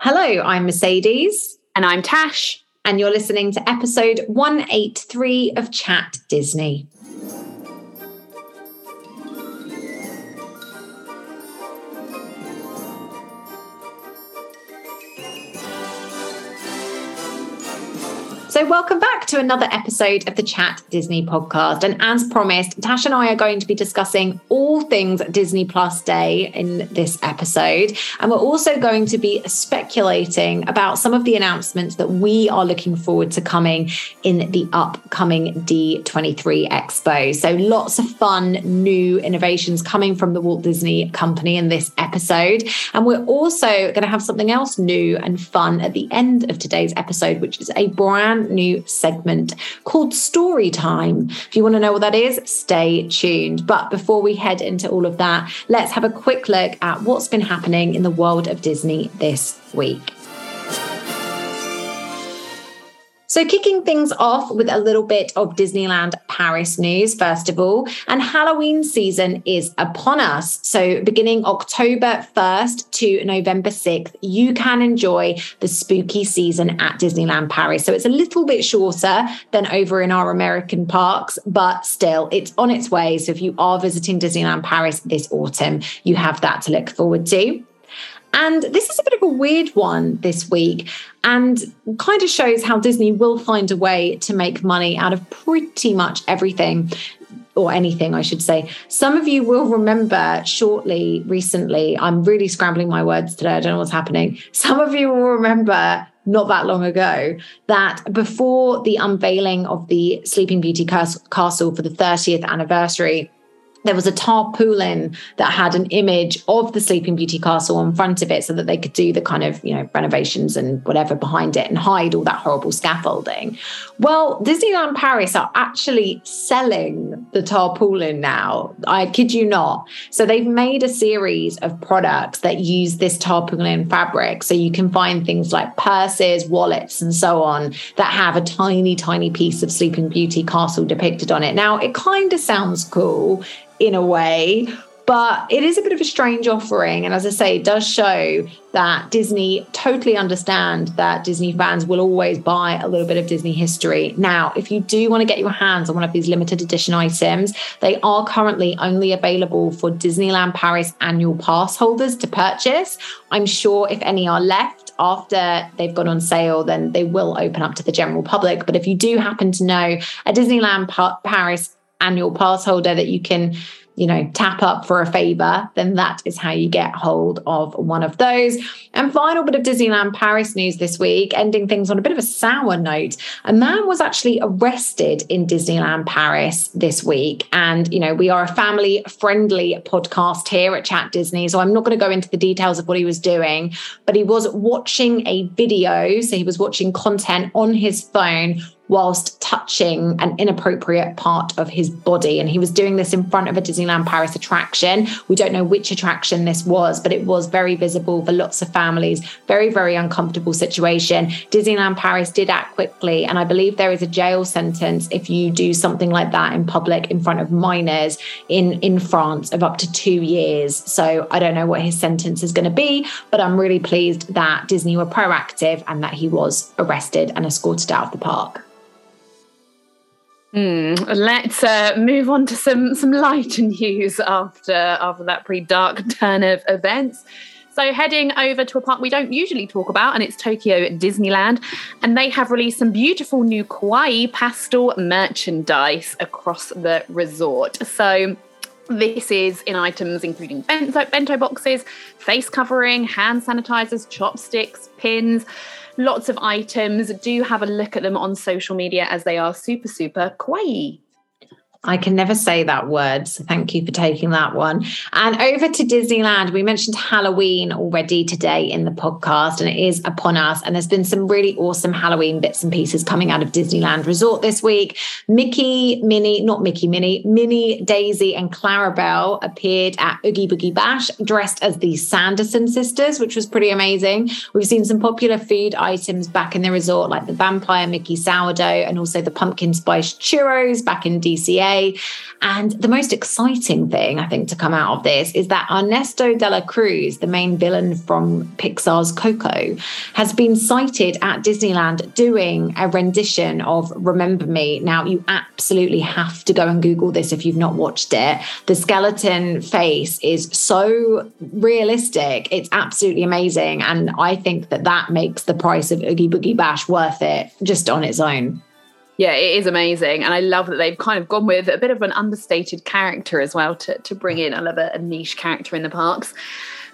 Hello, I'm Mercedes. And I'm Tash. And you're listening to episode 183 of Chat Disney. So, welcome back to another episode of the Chat Disney podcast. And as promised, Tash and I are going to be discussing all things Disney Plus Day in this episode. And we're also going to be speculating about some of the announcements that we are looking forward to coming in the upcoming D23 Expo. So, lots of fun new innovations coming from the Walt Disney Company in this episode. And we're also going to have something else new and fun at the end of today's episode, which is a brand new segment called Story Time. If you want to know what that is, stay tuned. But before we head into all of that, let's have a quick look at what's been happening in the world of Disney this week. So, kicking things off with a little bit of Disneyland Paris news, first of all, and Halloween season is upon us. So, beginning October 1st to November 6th, you can enjoy the spooky season at Disneyland Paris. So, it's a little bit shorter than over in our American parks, but still, it's on its way. So, if you are visiting Disneyland Paris this autumn, you have that to look forward to. And this is a bit of a weird one this week and kind of shows how Disney will find a way to make money out of pretty much everything or anything, I should say. Some of you will remember shortly, recently, I'm really scrambling my words today. I don't know what's happening. Some of you will remember not that long ago that before the unveiling of the Sleeping Beauty Castle for the 30th anniversary, there was a tarpaulin that had an image of the Sleeping Beauty castle in front of it so that they could do the kind of, you know, renovations and whatever behind it and hide all that horrible scaffolding. Well, Disneyland Paris are actually selling the tarpaulin now. I kid you not. So they've made a series of products that use this tarpaulin fabric. So you can find things like purses, wallets, and so on that have a tiny, tiny piece of Sleeping Beauty castle depicted on it. Now, it kind of sounds cool in a way. But it is a bit of a strange offering. And as I say, it does show that Disney totally understand that Disney fans will always buy a little bit of Disney history. Now, if you do want to get your hands on one of these limited edition items, they are currently only available for Disneyland Paris annual pass holders to purchase. I'm sure if any are left, after they've gone on sale, then they will open up to the general public. But if you do happen to know a Disneyland Paris annual pass holder that you can you know tap up for a favor then that is how you get hold of one of those. And final bit of disneyland paris news this week ending things on a bit of a sour note. A man was actually arrested in disneyland paris this week. And you know we are a family friendly podcast here at chat disney so i'm not going to go into the details of what he was doing but he was watching a video. So he was watching content on his phone whilst touching an inappropriate part of his body. And he was doing this in front of a Disneyland Paris attraction. We don't know which attraction this was, but it was very visible for lots of families. Very, very uncomfortable situation. Disneyland Paris did act quickly. And I believe there is a jail sentence if you do something like that in public in front of minors in, in France of up to two years. So I don't know what his sentence is going to be, but I'm really pleased that Disney were proactive and that he was arrested and escorted out of the park. Mm, let's uh, move on to some some lighter news after after that pretty dark turn of events. So heading over to a park we don't usually talk about, and it's Tokyo Disneyland, and they have released some beautiful new kawaii pastel merchandise across the resort. So this is in items including bento, bento boxes, face covering, hand sanitizers, chopsticks, pins lots of items. Do have a look at them on social media as they are super, super kawaii. I can never say that word. So thank you for taking that one. And over to Disneyland. We mentioned Halloween already today in the podcast, and it is upon us. And there's been some really awesome Halloween bits and pieces coming out of Disneyland Resort this week. Mickey, Minnie, not Mickey, Minnie, Minnie, Daisy, and Clarabelle appeared at Oogie Boogie Bash dressed as the Sanderson sisters, which was pretty amazing. We've seen some popular food items back in the resort, like the Vampire Mickey sourdough and also the pumpkin spice churros back in DCA. And the most exciting thing, I think, to come out of this is that Ernesto de la Cruz, the main villain from Pixar's Coco, has been sighted at Disneyland doing a rendition of Remember Me. Now, you absolutely have to go and Google this if you've not watched it. The skeleton face is so realistic. It's absolutely amazing. And I think that that makes the price of Oogie Boogie Bash worth it just on its own. Yeah, it is amazing. And I love that they've kind of gone with a bit of an understated character as well to, to bring in. I love a, a niche character in the parks.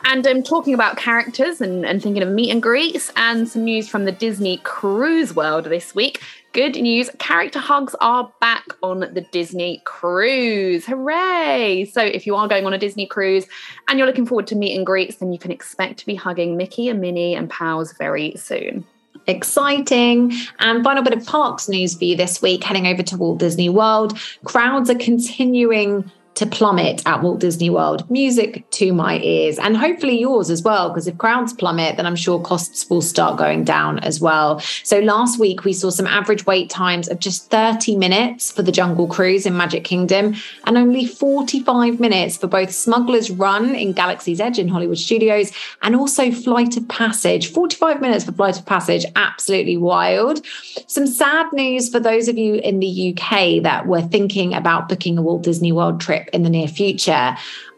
And I'm um, talking about characters and, and thinking of meet and greets and some news from the Disney cruise world this week. Good news character hugs are back on the Disney cruise. Hooray! So, if you are going on a Disney cruise and you're looking forward to meet and greets, then you can expect to be hugging Mickey and Minnie and pals very soon exciting. And final bit of parks news for you this week, heading over to Walt Disney World. Crowds are continuing to plummet at Walt Disney World. Music to my ears, and hopefully yours as well, because if crowds plummet, then I'm sure costs will start going down as well. So last week we saw some average wait times of just 30 minutes for the Jungle Cruise in Magic Kingdom, and only 45 minutes for both Smuggler's Run in Galaxy's Edge in Hollywood Studios, and also Flight of Passage. 45 minutes for Flight of Passage, absolutely wild. Some sad news for those of you in the UK that were thinking about booking a Walt Disney World trip in the near future.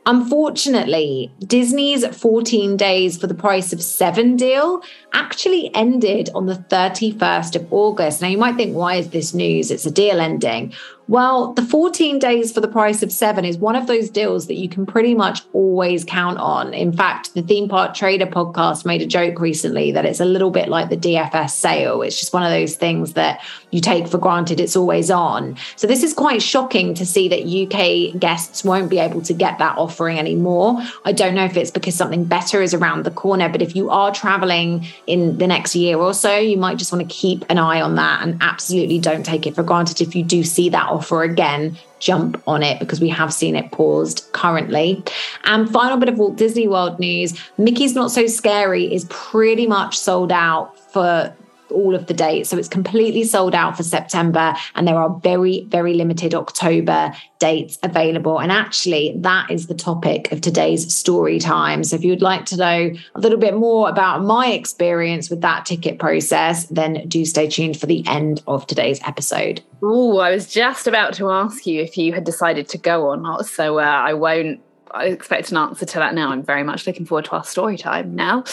Unfortunately, Disney's 14 days for the price of seven deal actually ended on the 31st of August. Now, you might think, why is this news? It's a deal ending. Well, the 14 days for the price of seven is one of those deals that you can pretty much always count on. In fact, the Theme Park Trader podcast made a joke recently that it's a little bit like the DFS sale. It's just one of those things that you take for granted, it's always on. So, this is quite shocking to see that UK guests won't be able to get that offering anymore. I don't know if it's because something better is around the corner, but if you are traveling in the next year or so, you might just want to keep an eye on that and absolutely don't take it for granted if you do see that offer again jump on it because we have seen it paused currently. And final bit of Walt Disney World news Mickey's Not So Scary is pretty much sold out for all of the dates. So it's completely sold out for September, and there are very, very limited October dates available. And actually, that is the topic of today's story time. So if you would like to know a little bit more about my experience with that ticket process, then do stay tuned for the end of today's episode. Oh, I was just about to ask you if you had decided to go or not. So uh, I won't I expect an answer to that now. I'm very much looking forward to our story time now.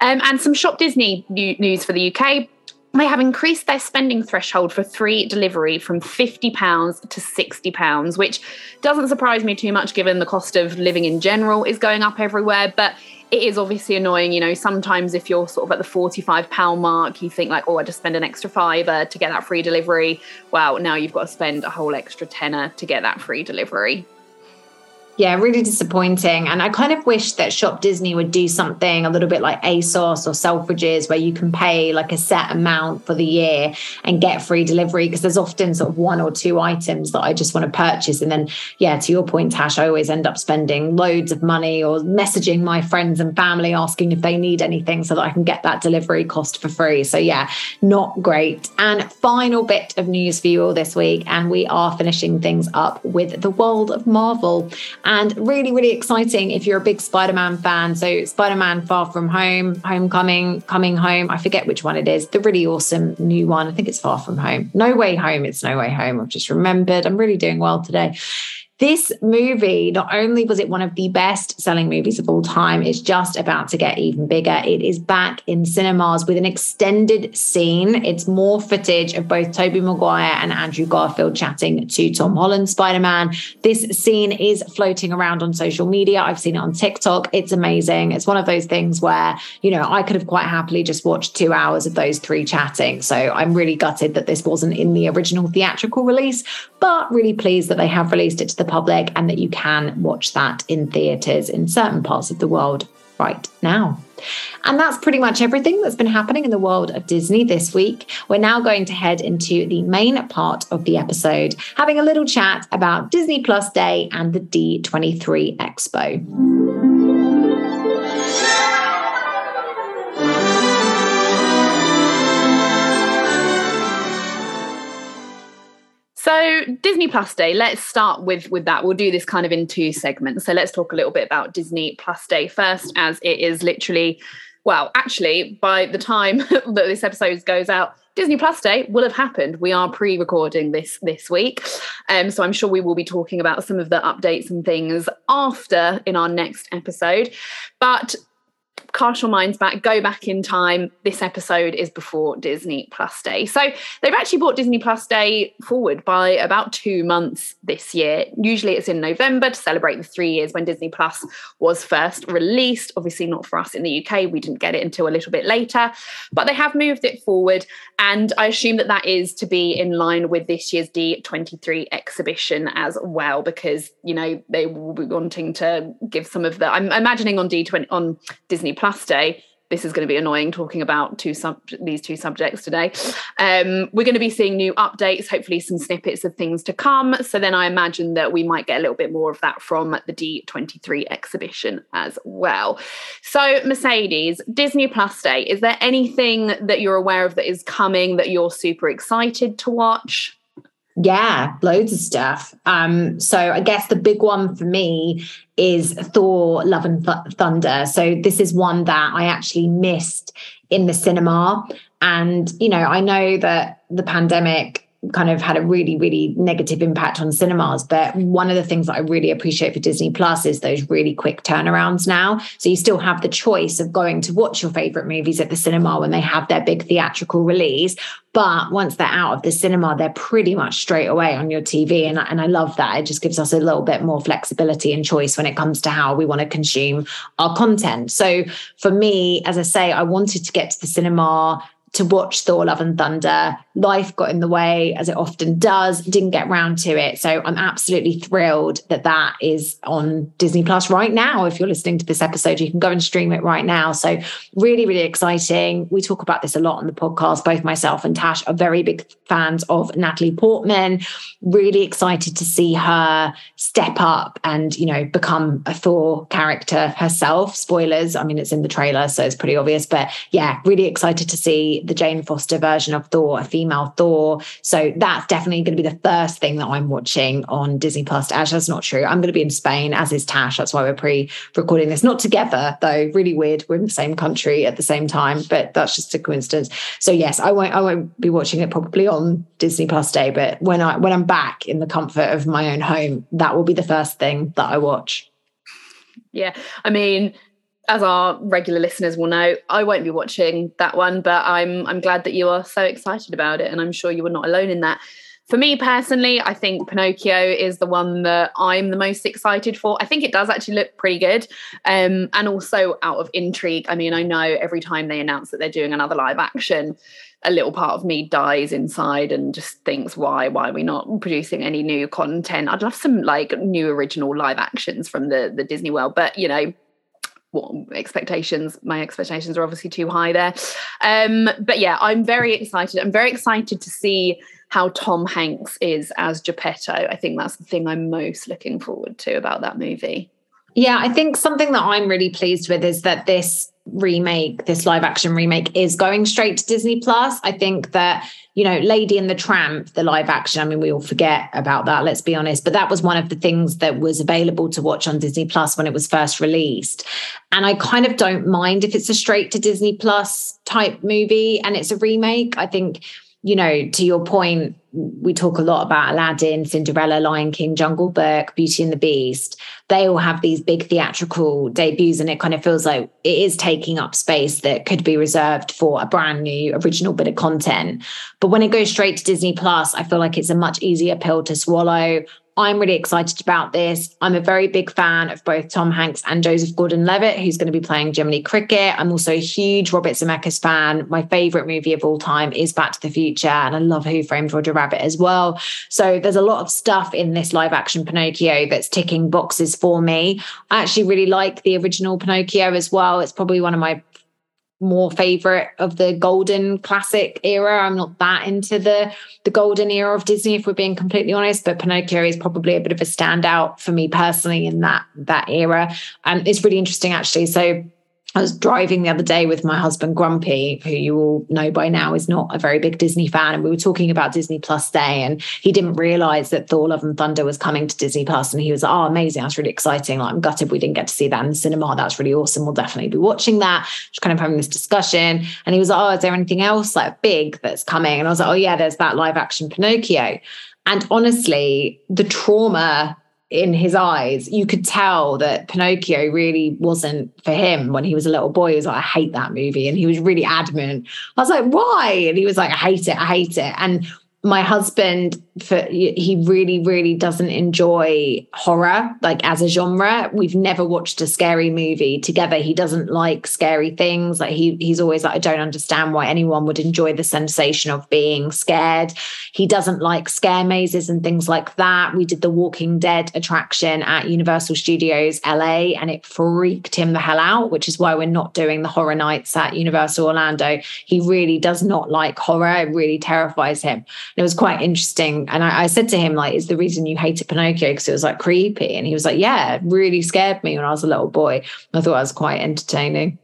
Um, and some Shop Disney news for the UK. They have increased their spending threshold for free delivery from £50 to £60, which doesn't surprise me too much given the cost of living in general is going up everywhere. But it is obviously annoying. You know, sometimes if you're sort of at the £45 mark, you think like, oh, I just spend an extra fiver to get that free delivery. Well, now you've got to spend a whole extra tenner to get that free delivery. Yeah, really disappointing. And I kind of wish that Shop Disney would do something a little bit like ASOS or Selfridges, where you can pay like a set amount for the year and get free delivery. Because there's often sort of one or two items that I just want to purchase. And then, yeah, to your point, Tash, I always end up spending loads of money or messaging my friends and family asking if they need anything so that I can get that delivery cost for free. So, yeah, not great. And final bit of news for you all this week. And we are finishing things up with the world of Marvel and really, really exciting if you're a big Spider Man fan. So, Spider Man Far From Home, Homecoming, Coming Home. I forget which one it is. The really awesome new one. I think it's Far From Home. No Way Home. It's No Way Home. I've just remembered. I'm really doing well today. This movie, not only was it one of the best selling movies of all time, it's just about to get even bigger. It is back in cinemas with an extended scene. It's more footage of both Tobey Maguire and Andrew Garfield chatting to Tom Holland Spider Man. This scene is floating around on social media. I've seen it on TikTok. It's amazing. It's one of those things where, you know, I could have quite happily just watched two hours of those three chatting. So I'm really gutted that this wasn't in the original theatrical release, but really pleased that they have released it to the public and that you can watch that in theatres in certain parts of the world right now. And that's pretty much everything that's been happening in the world of Disney this week. We're now going to head into the main part of the episode, having a little chat about Disney Plus Day and the D23 Expo. So, Disney Plus Day, let's start with with that. We'll do this kind of in two segments. So let's talk a little bit about Disney Plus Day first, as it is literally, well, actually, by the time that this episode goes out, Disney Plus Day will have happened. We are pre-recording this this week, um, so I'm sure we will be talking about some of the updates and things after in our next episode. But cast your minds back, go back in time. This episode is before Disney Plus Day. So they've actually brought Disney Plus Day forward by about two months this year. Usually it's in November to celebrate the three years when Disney Plus was first released. Obviously, not for us in the UK. We didn't get it until a little bit later, but they have moved it forward. And I assume that that is to be in line with this year's D23 exhibition as well, because, you know, they will be wanting to give some of the, I'm imagining on D20, on Disney Plus Day, this is going to be annoying talking about two sub- these two subjects today. Um, we're going to be seeing new updates, hopefully some snippets of things to come. So then I imagine that we might get a little bit more of that from the D23 exhibition as well. So Mercedes, Disney Plus Day, is there anything that you're aware of that is coming that you're super excited to watch? Yeah, loads of stuff. Um, so I guess the big one for me is Thor Love and Th- Thunder. So this is one that I actually missed in the cinema. And, you know, I know that the pandemic kind of had a really really negative impact on cinemas. But one of the things that i really appreciate for disney plus is those really quick turnarounds now. So you still have the choice of going to watch your favorite movies at the cinema when they have their big theatrical release. But once they're out of the cinema they're pretty much straight away on your tv and, and i love that. It just gives us a little bit more flexibility and choice when it comes to how we want to consume our content. So for me as i say i wanted to get to the cinema to watch Thor Love and Thunder. Life got in the way, as it often does, didn't get round to it. So I'm absolutely thrilled that that is on Disney Plus right now. If you're listening to this episode, you can go and stream it right now. So really, really exciting. We talk about this a lot on the podcast. Both myself and Tash are very big fans of Natalie Portman. Really excited to see her step up and, you know, become a Thor character herself. Spoilers. I mean, it's in the trailer, so it's pretty obvious. But yeah, really excited to see the Jane Foster version of Thor, a female Thor. So that's definitely going to be the first thing that I'm watching on Disney Plus. Actually, that's not true. I'm going to be in Spain, as is Tash. That's why we're pre-recording this. Not together, though. Really weird. We're in the same country at the same time, but that's just a coincidence. So yes, I won't. I won't be watching it probably on Disney Plus Day, but when I when I'm back in the comfort of my own home, that will be the first thing that I watch. Yeah, I mean as our regular listeners will know, I won't be watching that one, but I'm I'm glad that you are so excited about it, and I'm sure you were not alone in that. For me personally, I think Pinocchio is the one that I'm the most excited for. I think it does actually look pretty good, um, and also out of intrigue. I mean, I know every time they announce that they're doing another live action, a little part of me dies inside and just thinks, why, why are we not producing any new content? I'd love some like new original live actions from the the Disney world, but you know, what expectations my expectations are obviously too high there. Um but yeah i'm very excited. I'm very excited to see how tom hanks is as geppetto. I think that's the thing i'm most looking forward to about that movie. Yeah i think something that i'm really pleased with is that this remake, this live action remake, is going straight to Disney Plus. I think that, you know, Lady and the Tramp, the live action, I mean, we all forget about that, let's be honest, but that was one of the things that was available to watch on Disney Plus when it was first released. And I kind of don't mind if it's a straight to Disney Plus type movie and it's a remake. I think you know, to your point, we talk a lot about Aladdin, Cinderella, Lion King, Jungle Book, Beauty and the Beast. They all have these big theatrical debuts, and it kind of feels like it is taking up space that could be reserved for a brand new original bit of content. But when it goes straight to Disney Plus, I feel like it's a much easier pill to swallow. I'm really excited about this. I'm a very big fan of both Tom Hanks and Joseph Gordon Levitt, who's going to be playing Jiminy Cricket. I'm also a huge Robert Zemeckis fan. My favorite movie of all time is Back to the Future, and I love Who Framed Roger Rabbit as well. So there's a lot of stuff in this live action Pinocchio that's ticking boxes for me. I actually really like the original Pinocchio as well. It's probably one of my more favorite of the golden classic era. I'm not that into the the golden era of Disney, if we're being completely honest. But Pinocchio is probably a bit of a standout for me personally in that that era. And it's really interesting actually. So I was driving the other day with my husband Grumpy, who you all know by now is not a very big Disney fan, and we were talking about Disney Plus Day, and he didn't realize that Thor: Love and Thunder was coming to Disney Plus, and he was like, "Oh, amazing! That's really exciting! Like, I'm gutted we didn't get to see that in the cinema. That's really awesome. We'll definitely be watching that." Just kind of having this discussion, and he was like, "Oh, is there anything else like big that's coming?" And I was like, "Oh yeah, there's that live action Pinocchio." And honestly, the trauma in his eyes, you could tell that Pinocchio really wasn't for him when he was a little boy. He was like, I hate that movie. And he was really adamant. I was like, why? And he was like, I hate it. I hate it. And my husband for he really really doesn't enjoy horror like as a genre. We've never watched a scary movie together. He doesn't like scary things. Like he he's always like I don't understand why anyone would enjoy the sensation of being scared. He doesn't like scare mazes and things like that. We did the walking dead attraction at Universal Studios LA and it freaked him the hell out which is why we're not doing the horror nights at Universal Orlando. He really does not like horror. It really terrifies him it was quite interesting. And I, I said to him, like, is the reason you hated Pinocchio because it was like creepy? And he was like, yeah, really scared me when I was a little boy. I thought it was quite entertaining.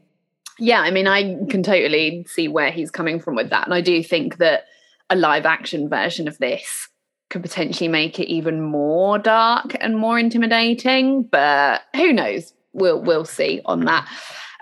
Yeah, I mean, I can totally see where he's coming from with that. And I do think that a live action version of this could potentially make it even more dark and more intimidating. But who knows? We'll we'll see on that.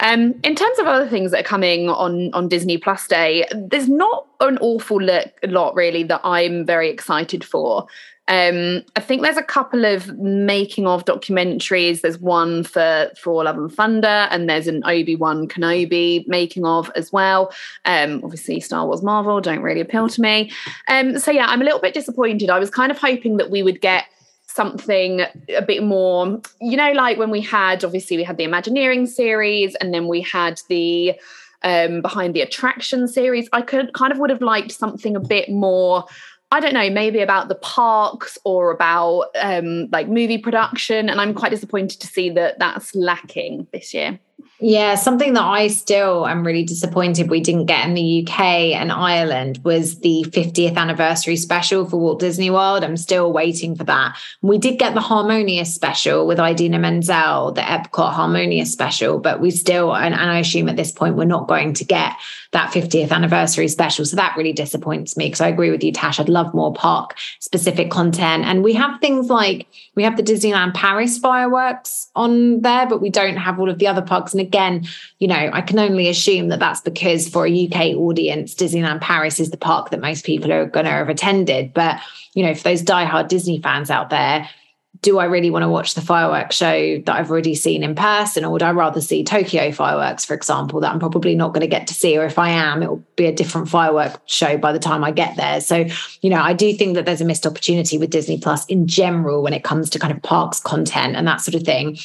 Um, in terms of other things that are coming on on Disney Plus Day, there's not an awful lot really that I'm very excited for. Um, I think there's a couple of making of documentaries. There's one for for Love and Thunder, and there's an Obi Wan Kenobi making of as well. Um, obviously, Star Wars Marvel don't really appeal to me. Um, so yeah, I'm a little bit disappointed. I was kind of hoping that we would get something a bit more, you know, like when we had obviously we had the Imagineering series and then we had the um, behind the attraction series. I could kind of would have liked something a bit more. I don't know, maybe about the parks or about um, like movie production. And I'm quite disappointed to see that that's lacking this year. Yeah, something that I still am really disappointed we didn't get in the UK and Ireland was the 50th anniversary special for Walt Disney World. I'm still waiting for that. We did get the Harmonious special with Idina Menzel, the Epcot Harmonious special, but we still, and, and I assume at this point, we're not going to get that 50th anniversary special. So that really disappoints me because I agree with you, Tash. I'd love more park specific content. And we have things like we have the Disneyland Paris fireworks on there, but we don't have all of the other parks. And again, you know, I can only assume that that's because for a UK audience, Disneyland Paris is the park that most people are going to have attended. But, you know, for those diehard Disney fans out there, do I really want to watch the fireworks show that I've already seen in person, or would I rather see Tokyo fireworks, for example, that I'm probably not going to get to see? Or if I am, it will be a different fireworks show by the time I get there. So, you know, I do think that there's a missed opportunity with Disney Plus in general when it comes to kind of parks content and that sort of thing.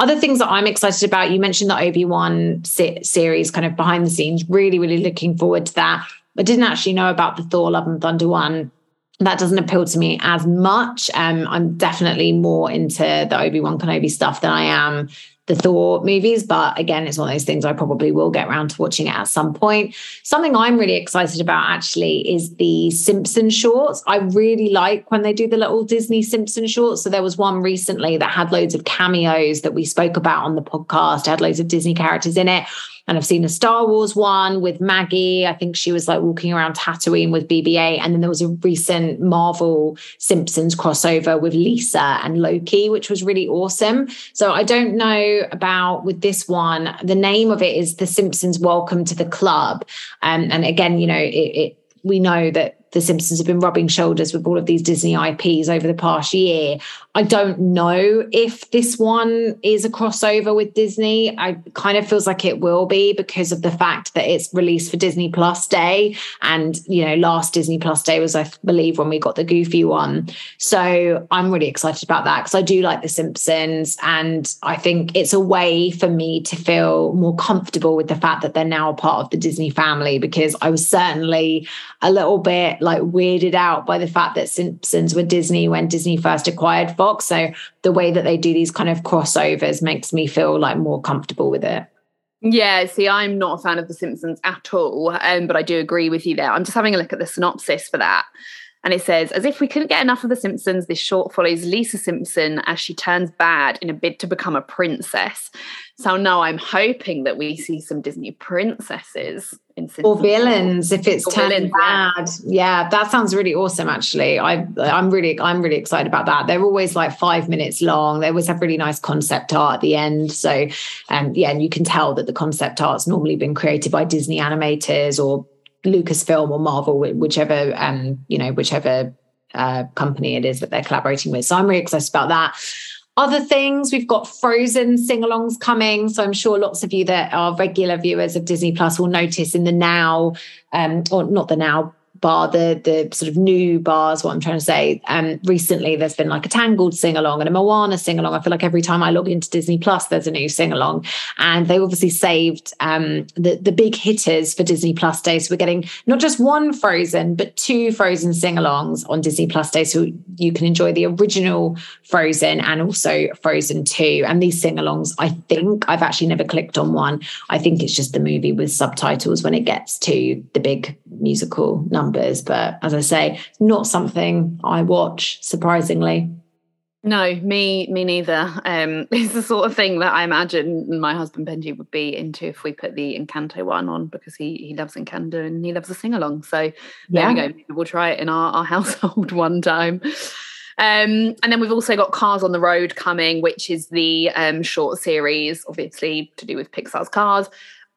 Other things that I'm excited about, you mentioned the Obi Wan series, kind of behind the scenes. Really, really looking forward to that. I didn't actually know about the Thor Love and Thunder one that doesn't appeal to me as much. Um, I'm definitely more into the Obi Wan Kenobi stuff than I am the Thor movies. But again, it's one of those things I probably will get around to watching it at some point. Something I'm really excited about actually is the Simpson shorts. I really like when they do the little Disney Simpson shorts. So there was one recently that had loads of cameos that we spoke about on the podcast, had loads of Disney characters in it. And I've seen a Star Wars one with Maggie. I think she was like walking around Tatooine with BB-8. And then there was a recent Marvel Simpsons crossover with Lisa and Loki, which was really awesome. So I don't know about with this one. The name of it is The Simpsons Welcome to the Club. Um, and again, you know, it, it we know that the Simpsons have been rubbing shoulders with all of these Disney IPs over the past year. I don't know if this one is a crossover with Disney. I kind of feels like it will be because of the fact that it's released for Disney Plus Day. And, you know, last Disney Plus Day was, I believe, when we got the Goofy one. So I'm really excited about that because I do like The Simpsons. And I think it's a way for me to feel more comfortable with the fact that they're now a part of the Disney family because I was certainly a little bit like weirded out by the fact that Simpsons were Disney when Disney first acquired Fox. So the way that they do these kind of crossovers makes me feel like more comfortable with it. Yeah, see, I'm not a fan of The Simpsons at all, um, but I do agree with you there. I'm just having a look at the synopsis for that. And it says, as if we couldn't get enough of The Simpsons, this short follows Lisa Simpson as she turns bad in a bid to become a princess. So now I'm hoping that we see some Disney princesses in Simpsons. Or villains if it's turned villains, bad. Yeah. yeah, that sounds really awesome. Actually, I I'm really I'm really excited about that. They're always like five minutes long. They always have really nice concept art at the end. So, um, yeah, and you can tell that the concept art's normally been created by Disney animators or Lucasfilm or Marvel, whichever um, you know, whichever uh, company it is that they're collaborating with. So I'm really excited about that. Other things, we've got Frozen sing alongs coming. So I'm sure lots of you that are regular viewers of Disney Plus will notice in the now, um, or not the now, bar, the the sort of new bars, what I'm trying to say. Um, recently there's been like a Tangled sing along and a Moana sing along. I feel like every time I log into Disney Plus, there's a new sing along, and they obviously saved um, the the big hitters for Disney Plus Day. So we're getting not just one Frozen, but two Frozen sing alongs on Disney Plus Day, so you can enjoy the original Frozen and also Frozen Two. And these sing alongs, I think I've actually never clicked on one. I think it's just the movie with subtitles when it gets to the big musical numbers, but as I say, not something I watch surprisingly. No, me, me neither. Um, it's the sort of thing that I imagine my husband Benji would be into if we put the Encanto one on because he he loves Encanto and he loves a sing along. So yeah. there we go. Maybe we'll try it in our, our household one time. Um, and then we've also got Cars on the Road coming, which is the um, short series, obviously to do with Pixar's Cars.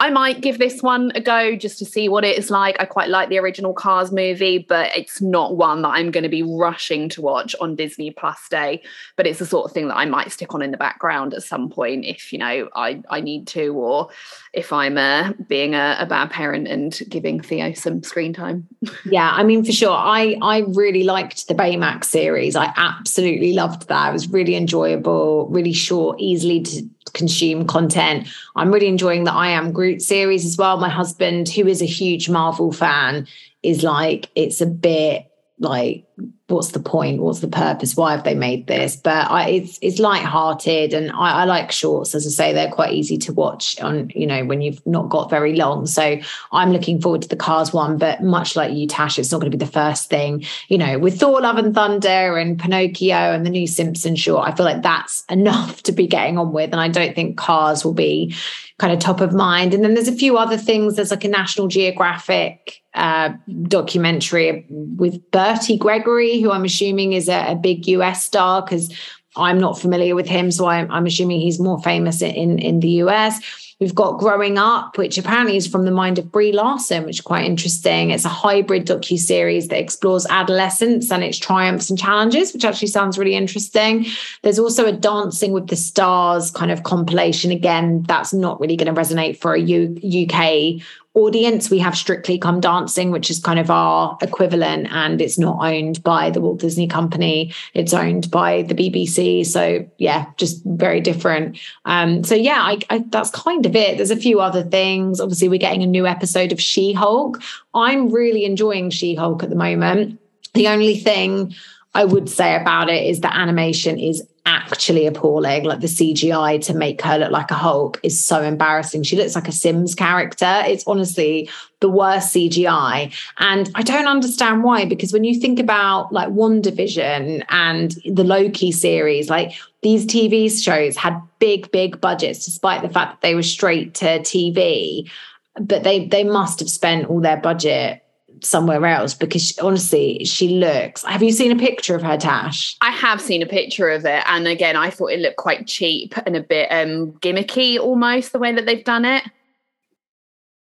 I might give this one a go just to see what it is like. I quite like the original Cars movie, but it's not one that I'm going to be rushing to watch on Disney Plus Day. But it's the sort of thing that I might stick on in the background at some point if you know I I need to, or if I'm uh, being a, a bad parent and giving Theo some screen time. yeah, I mean for sure. I I really liked the Baymax series. I absolutely loved that. It was really enjoyable, really short, easily to consume content. I'm really enjoying the I Am Groot series as well. My husband, who is a huge Marvel fan, is like, it's a bit like what's the point? What's the purpose? Why have they made this? But I, it's it's light-hearted and I, I, like shorts. As i say they're quite easy to watch on you know when you've not got very long. So i'm looking forward to the cars one but much like you tash it's not going to be the first thing. You know with thor love and thunder and pinocchio and the new simpson short i feel like that's enough to be getting on with. And i don't think cars will be kind of top of mind and then there's a few other things there's like a national geographic uh, documentary with bertie gregory who I'm assuming is a, a big US star because I'm not familiar with him. So I'm, I'm assuming he's more famous in, in the US. We've got Growing Up, which apparently is from the mind of Brie Larson, which is quite interesting. It's a hybrid docu series that explores adolescence and its triumphs and challenges, which actually sounds really interesting. There's also a Dancing with the Stars kind of compilation. Again, that's not really going to resonate for a U- UK audience. We have Strictly Come Dancing, which is kind of our equivalent, and it's not owned by the Walt Disney Company. It's owned by the BBC. So yeah, just very different. Um, so yeah, I, I, that's kind of it. There's a few other things. Obviously, we're getting a new episode of She Hulk. I'm really enjoying She Hulk at the moment. The only thing I would say about it is that animation is actually appalling. Like the CGI to make her look like a Hulk is so embarrassing. She looks like a Sims character. It's honestly the worst CGI. And I don't understand why, because when you think about like WandaVision and the Loki series, like these TV shows had big, big budgets, despite the fact that they were straight to TV. But they they must have spent all their budget somewhere else because she, honestly she looks have you seen a picture of her tash? I have seen a picture of it and again i thought it looked quite cheap and a bit um gimmicky almost the way that they've done it.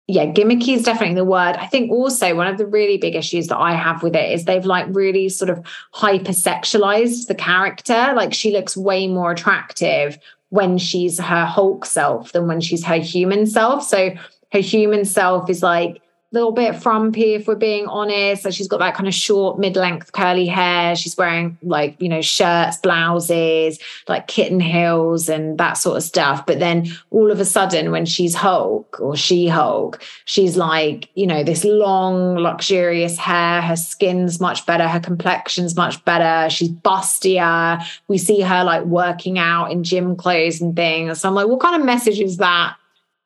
Yeah gimmicky is definitely the word. I think also one of the really big issues that i have with it is they've like really sort of hypersexualized the character. Like she looks way more attractive when she's her hulk self than when she's her human self. So her human self is like little bit frumpy if we're being honest. So she's got that kind of short, mid-length curly hair. She's wearing like, you know, shirts, blouses, like kitten heels and that sort of stuff. But then all of a sudden when she's Hulk or she Hulk, she's like, you know, this long, luxurious hair. Her skin's much better. Her complexion's much better. She's bustier. We see her like working out in gym clothes and things. So I'm like, what kind of message is that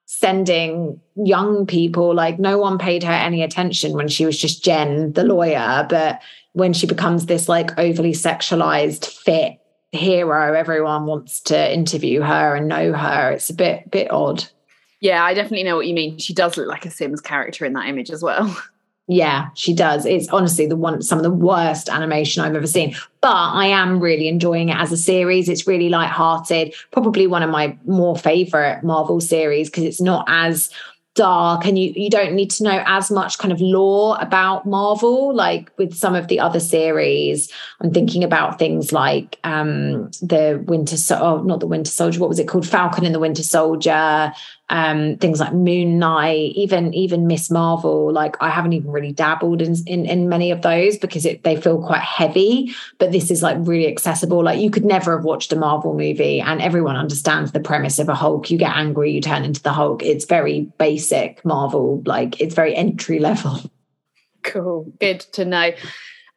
sending young people like no one paid her any attention when she was just Jen the lawyer but when she becomes this like overly sexualized fit hero, everyone wants to interview her and know her. It's a bit bit odd. Yeah, I definitely know what you mean. She does look like a Sims character in that image as well. Yeah, she does. It's honestly the one some of the worst animation I've ever seen. But I am really enjoying it as a series. It's really light-hearted. Probably one of my more favorite Marvel series because it's not as dark and you you don't need to know as much kind of lore about Marvel like with some of the other series I'm thinking about things like um the Winter so- oh not the Winter Soldier what was it called Falcon and the Winter Soldier um, things like Moon Knight, even even Miss Marvel. Like I haven't even really dabbled in in, in many of those because it, they feel quite heavy. But this is like really accessible. Like you could never have watched a Marvel movie, and everyone understands the premise of a Hulk. You get angry, you turn into the Hulk. It's very basic Marvel. Like it's very entry level. Cool, good to know.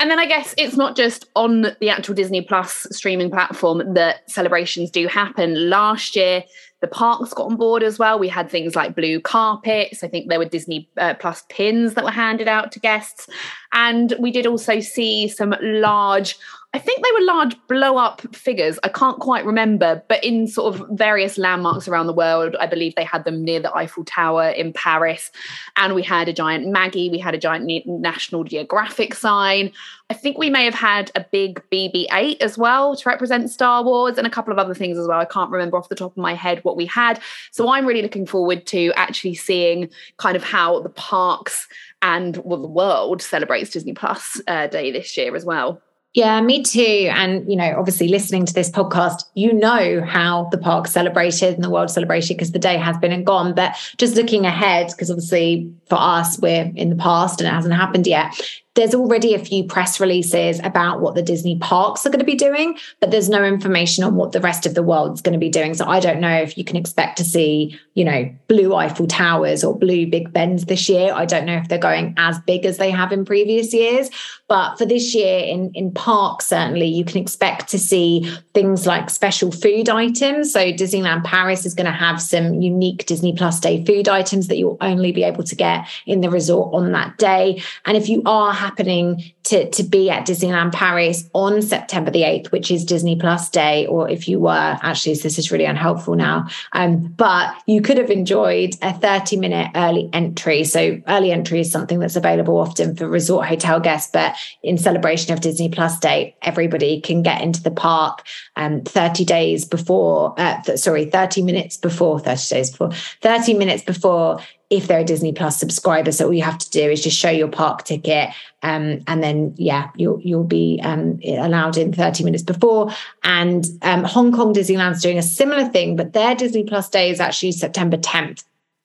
And then I guess it's not just on the actual Disney Plus streaming platform that celebrations do happen. Last year, the parks got on board as well. We had things like blue carpets. I think there were Disney uh, Plus pins that were handed out to guests. And we did also see some large I think they were large blow up figures. I can't quite remember, but in sort of various landmarks around the world, I believe they had them near the Eiffel Tower in Paris. And we had a giant Maggie, we had a giant National Geographic sign. I think we may have had a big BB 8 as well to represent Star Wars and a couple of other things as well. I can't remember off the top of my head what we had. So I'm really looking forward to actually seeing kind of how the parks and well, the world celebrates Disney Plus uh, Day this year as well. Yeah, me too. And, you know, obviously listening to this podcast, you know how the park celebrated and the world celebrated because the day has been and gone. But just looking ahead, because obviously for us, we're in the past and it hasn't happened yet there's already a few press releases about what the Disney parks are going to be doing, but there's no information on what the rest of the world's going to be doing. So I don't know if you can expect to see, you know, blue Eiffel Towers or blue Big Bens this year. I don't know if they're going as big as they have in previous years. But for this year in, in parks, certainly you can expect to see things like special food items. So Disneyland Paris is going to have some unique Disney Plus Day food items that you'll only be able to get in the resort on that day. And if you are happening to, to be at Disneyland Paris on September the 8th, which is Disney Plus Day, or if you were, actually, this is really unhelpful now, um, but you could have enjoyed a 30 minute early entry. So, early entry is something that's available often for resort hotel guests, but in celebration of Disney Plus Day, everybody can get into the park um, 30 days before, uh, th- sorry, 30 minutes before, 30 days before, 30 minutes before if they're a Disney Plus subscriber. So all you have to do is just show your park ticket, um, and then yeah, you'll you'll be um, allowed in 30 minutes before. And um, Hong Kong Disneyland's doing a similar thing, but their Disney Plus day is actually September 10th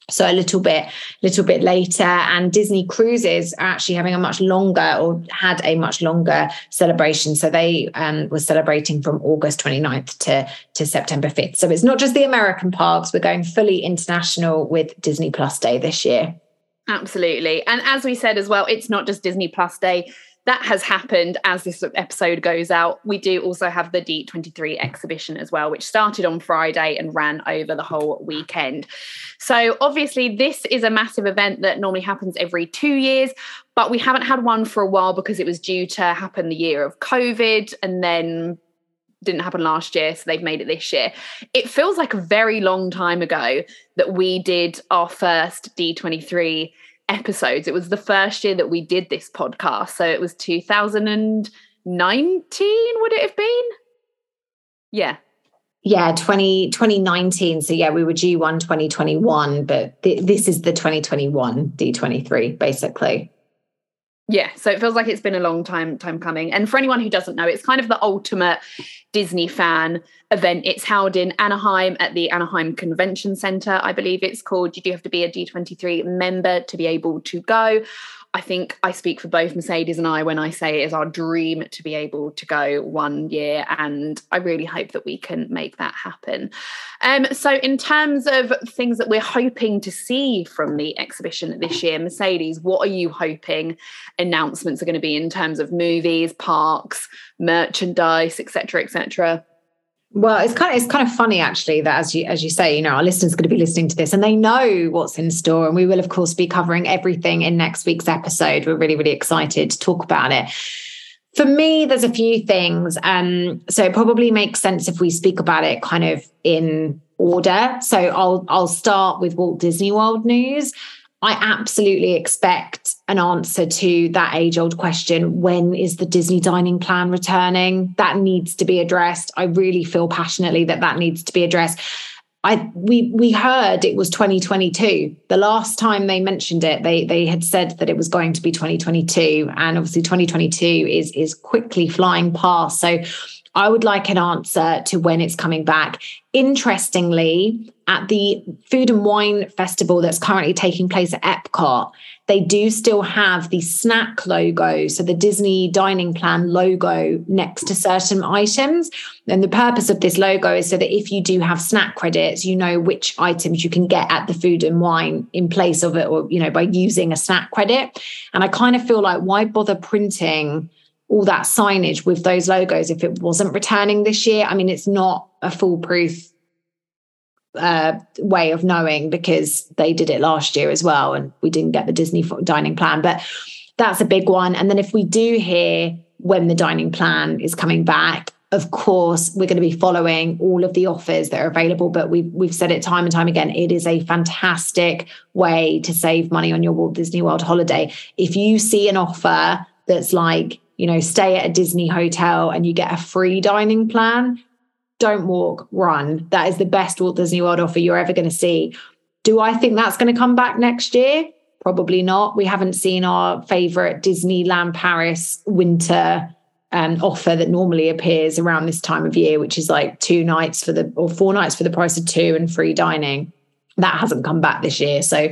so a little bit little bit later and disney cruises are actually having a much longer or had a much longer celebration. So they um, were celebrating from august 29th to to september 5th so it's not just the american parks we're going fully international with disney plus day this year. Absolutely. And as we said as well it's not just disney plus day that has happened as this episode goes out. We do also have the D23 exhibition as well, which started on Friday and ran over the whole weekend. So, obviously, this is a massive event that normally happens every two years, but we haven't had one for a while because it was due to happen the year of COVID and then didn't happen last year, so they've made it this year. It feels like a very long time ago that we did our first D23 episodes. It was the first year that we did this podcast. So it was 2019, would it have been? Yeah. Yeah, 20, 2019. So yeah, we were due one 2021, but th- this is the 2021 D23, basically. Yeah, so it feels like it's been a long time time coming. And for anyone who doesn't know, it's kind of the ultimate Disney fan event. It's held in Anaheim at the Anaheim Convention Center, I believe it's called. You do have to be a D23 member to be able to go. I think I speak for both Mercedes and I when I say it is our dream to be able to go one year, and I really hope that we can make that happen. Um, so, in terms of things that we're hoping to see from the exhibition this year, Mercedes, what are you hoping announcements are going to be in terms of movies, parks, merchandise, etc., etc.? Well, it's kind of it's kind of funny actually that as you as you say, you know, our listeners are going to be listening to this and they know what's in store, and we will of course be covering everything in next week's episode. We're really really excited to talk about it. For me, there's a few things. Um, so it probably makes sense if we speak about it kind of in order. So I'll I'll start with Walt Disney World news. I absolutely expect an answer to that age old question when is the Disney dining plan returning? That needs to be addressed. I really feel passionately that that needs to be addressed. I we we heard it was 2022. The last time they mentioned it, they they had said that it was going to be 2022, and obviously 2022 is is quickly flying past. So I would like an answer to when it's coming back. Interestingly, at the Food and Wine Festival that's currently taking place at Epcot, they do still have the snack logo, so the Disney dining plan logo next to certain items. And the purpose of this logo is so that if you do have snack credits, you know which items you can get at the food and wine in place of it, or, you know, by using a snack credit. And I kind of feel like, why bother printing? All that signage with those logos if it wasn't returning this year. I mean, it's not a foolproof uh, way of knowing because they did it last year as well, and we didn't get the Disney dining plan. But that's a big one. And then if we do hear when the dining plan is coming back, of course, we're going to be following all of the offers that are available. But we've we've said it time and time again. It is a fantastic way to save money on your Walt Disney World holiday. If you see an offer that's like you know, stay at a Disney hotel and you get a free dining plan, don't walk, run. That is the best Walt Disney World offer you're ever going to see. Do I think that's going to come back next year? Probably not. We haven't seen our favorite Disneyland Paris winter um, offer that normally appears around this time of year, which is like two nights for the or four nights for the price of two and free dining. That hasn't come back this year. So,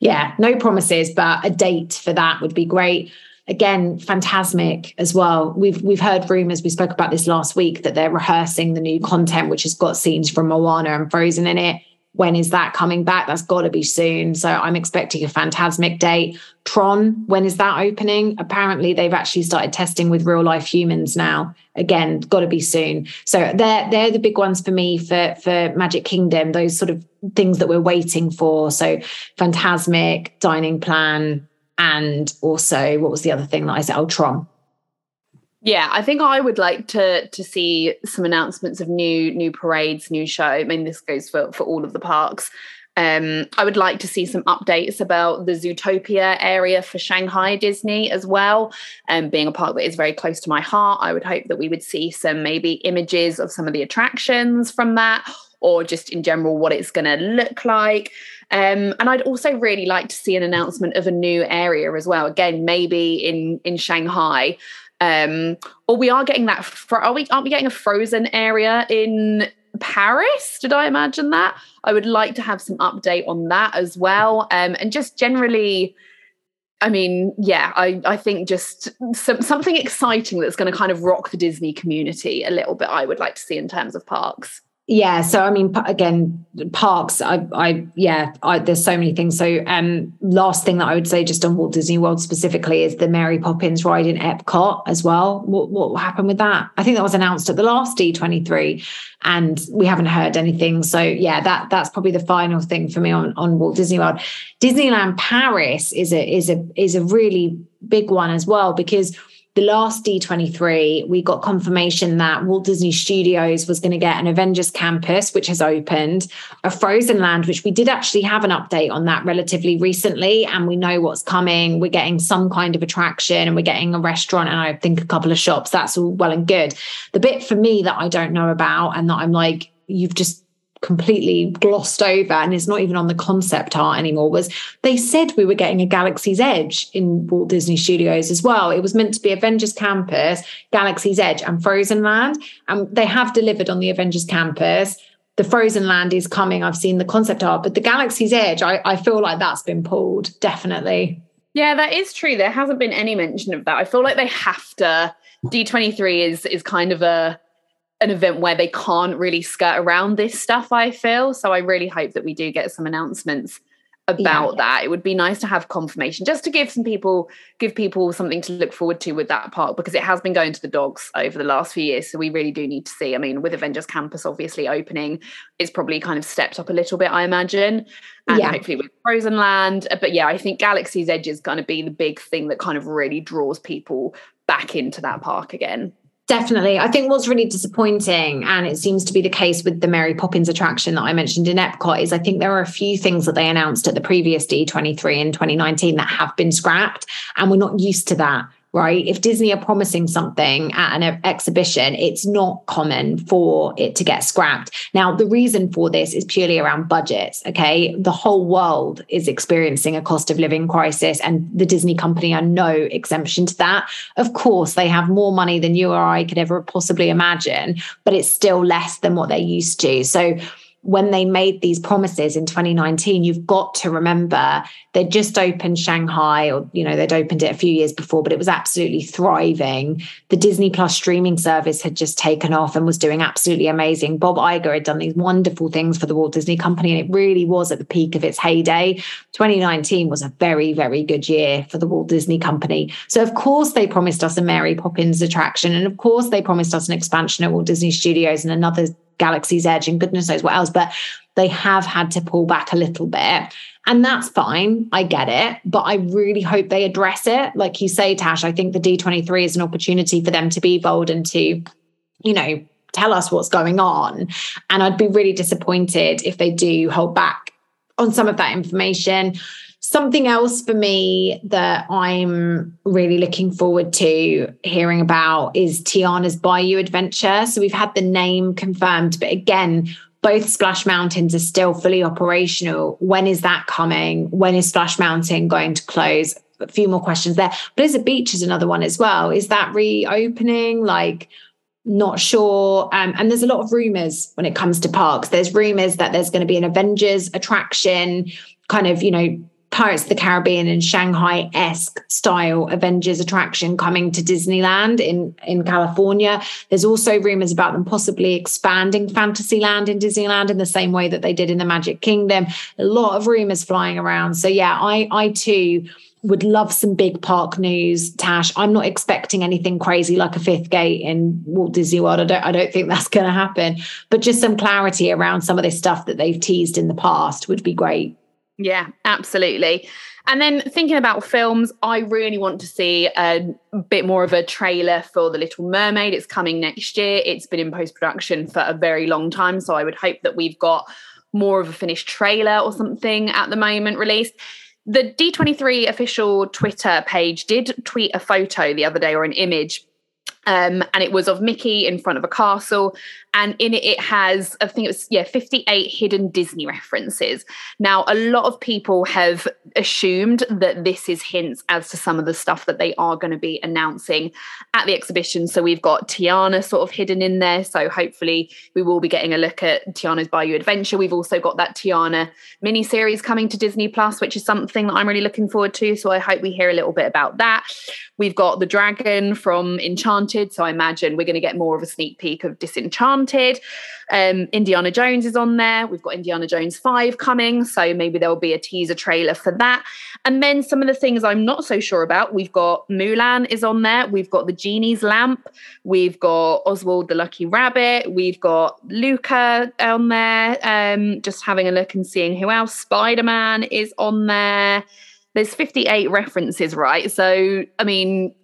yeah, no promises, but a date for that would be great again Fantasmic as well. We've we've heard rumors we spoke about this last week that they're rehearsing the new content which has got scenes from moana and frozen in it. When is that coming back? That's got to be soon. So i'm expecting a Fantasmic date. Tron when is that opening? Apparently they've actually started testing with real life humans now. Again got to be soon. So they're they're the big ones for me for for magic kingdom those sort of things that we're waiting for. So Fantasmic dining plan and also what was the other thing that I said? Oh, Tron. Yeah, I think I would like to to see some announcements of new new parades, new show. I mean, this goes for for all of the parks. Um, I would like to see some updates about the Zootopia area for Shanghai Disney as well. And um, being a park that is very close to my heart, I would hope that we would see some maybe images of some of the attractions from that, or just in general what it's going to look like. Um, and I'd also really like to see an announcement of a new area as well. Again, maybe in in Shanghai. Um, or we are getting that. Fro- are we? Aren't we getting a frozen area in Paris? Did I imagine that? I would like to have some update on that as well. Um, and just generally, I mean, yeah, I, I think just some, something exciting that's going to kind of rock the Disney community a little bit. I would like to see in terms of parks yeah so i mean again parks i i yeah I, there's so many things. So um last thing that i would say just on walt disney world specifically is the mary poppins ride in epcot as well. What what happened with that? I think that was announced at the last d23 and we haven't heard anything. So yeah that that's probably the final thing for me on on walt disney world. Disneyland paris is a is a is a really big one as well because the last D23, we got confirmation that Walt Disney Studios was going to get an Avengers campus, which has opened, a Frozen Land, which we did actually have an update on that relatively recently. And we know what's coming. We're getting some kind of attraction and we're getting a restaurant and I think a couple of shops. That's all well and good. The bit for me that I don't know about and that I'm like, you've just completely glossed over and is not even on the concept art anymore was they said we were getting a Galaxy's Edge in Walt Disney Studios as well. It was meant to be Avengers Campus, Galaxy's Edge, and Frozen Land. And they have delivered on the Avengers Campus. The Frozen Land is coming. I've seen the concept art, but the Galaxy's Edge, I, I feel like that's been pulled, definitely. Yeah, that is true. There hasn't been any mention of that. I feel like they have to. D23 is is kind of a an event where they can't really skirt around this stuff, I feel. So I really hope that we do get some announcements about yeah. that. It would be nice to have confirmation just to give some people give people something to look forward to with that park because it has been going to the dogs over the last few years. So we really do need to see. I mean, with Avengers Campus obviously opening, it's probably kind of stepped up a little bit, I imagine. And yeah. hopefully with Frozen Land. Uh, but yeah, I think Galaxy's Edge is going to be the big thing that kind of really draws people back into that park again. Definitely. I think what's really disappointing, and it seems to be the case with the Mary Poppins attraction that I mentioned in Epcot, is I think there are a few things that they announced at the previous D23 in 2019 that have been scrapped. And we're not used to that right? If Disney are promising something at an exhibition, it's not common for it to get scrapped. Now, the reason for this is purely around budgets, okay? The whole world is experiencing a cost of living crisis, and the Disney company are no exemption to that. Of course, they have more money than you or I could ever possibly imagine, but it's still less than what they're used to. So, when they made these promises in 2019, you've got to remember they'd just opened Shanghai, or you know, they'd opened it a few years before, but it was absolutely thriving. The Disney Plus streaming service had just taken off and was doing absolutely amazing. Bob Iger had done these wonderful things for the Walt Disney Company, and it really was at the peak of its heyday. 2019 was a very, very good year for the Walt Disney Company. So, of course, they promised us a Mary Poppins attraction, and of course, they promised us an expansion at Walt Disney Studios and another Galaxy's Edge and goodness knows what else, but they have had to pull back a little bit. And that's fine. I get it. But I really hope they address it. Like you say, Tash, I think the D23 is an opportunity for them to be bold and to, you know, tell us what's going on. And I'd be really disappointed if they do hold back on some of that information. Something else for me that I'm really looking forward to hearing about is Tiana's Bayou Adventure. So we've had the name confirmed, but again, both Splash Mountains are still fully operational. When is that coming? When is Splash Mountain going to close? A few more questions there. Blizzard Beach is another one as well. Is that reopening? Like, not sure. Um, and there's a lot of rumors when it comes to parks. There's rumors that there's going to be an Avengers attraction, kind of, you know, Pirates of the Caribbean and Shanghai esque style Avengers attraction coming to Disneyland in, in California. There's also rumors about them possibly expanding Fantasyland in Disneyland in the same way that they did in the Magic Kingdom. A lot of rumors flying around. So, yeah, I, I too would love some big park news, Tash. I'm not expecting anything crazy like a fifth gate in Walt Disney World. I don't, I don't think that's going to happen. But just some clarity around some of this stuff that they've teased in the past would be great. Yeah, absolutely. And then thinking about films, I really want to see a bit more of a trailer for The Little Mermaid. It's coming next year. It's been in post production for a very long time. So I would hope that we've got more of a finished trailer or something at the moment released. The D23 official Twitter page did tweet a photo the other day or an image um, and it was of Mickey in front of a castle. And in it, it has, I think it was, yeah, 58 hidden Disney references. Now, a lot of people have assumed that this is hints as to some of the stuff that they are going to be announcing at the exhibition. So we've got Tiana sort of hidden in there. So hopefully we will be getting a look at Tiana's Bayou Adventure. We've also got that Tiana mini series coming to Disney Plus, which is something that I'm really looking forward to. So I hope we hear a little bit about that. We've got the dragon from Enchanted. So I imagine we're going to get more of a sneak peek of Disenchanted. Um, Indiana Jones is on there. We've got Indiana Jones 5 coming. So maybe there'll be a teaser trailer for that. And then some of the things I'm not so sure about. We've got Mulan is on there. We've got the Genie's Lamp. We've got Oswald the Lucky Rabbit. We've got Luca on there. Um, just having a look and seeing who else. Spider Man is on there there's 58 references, right? So, I mean,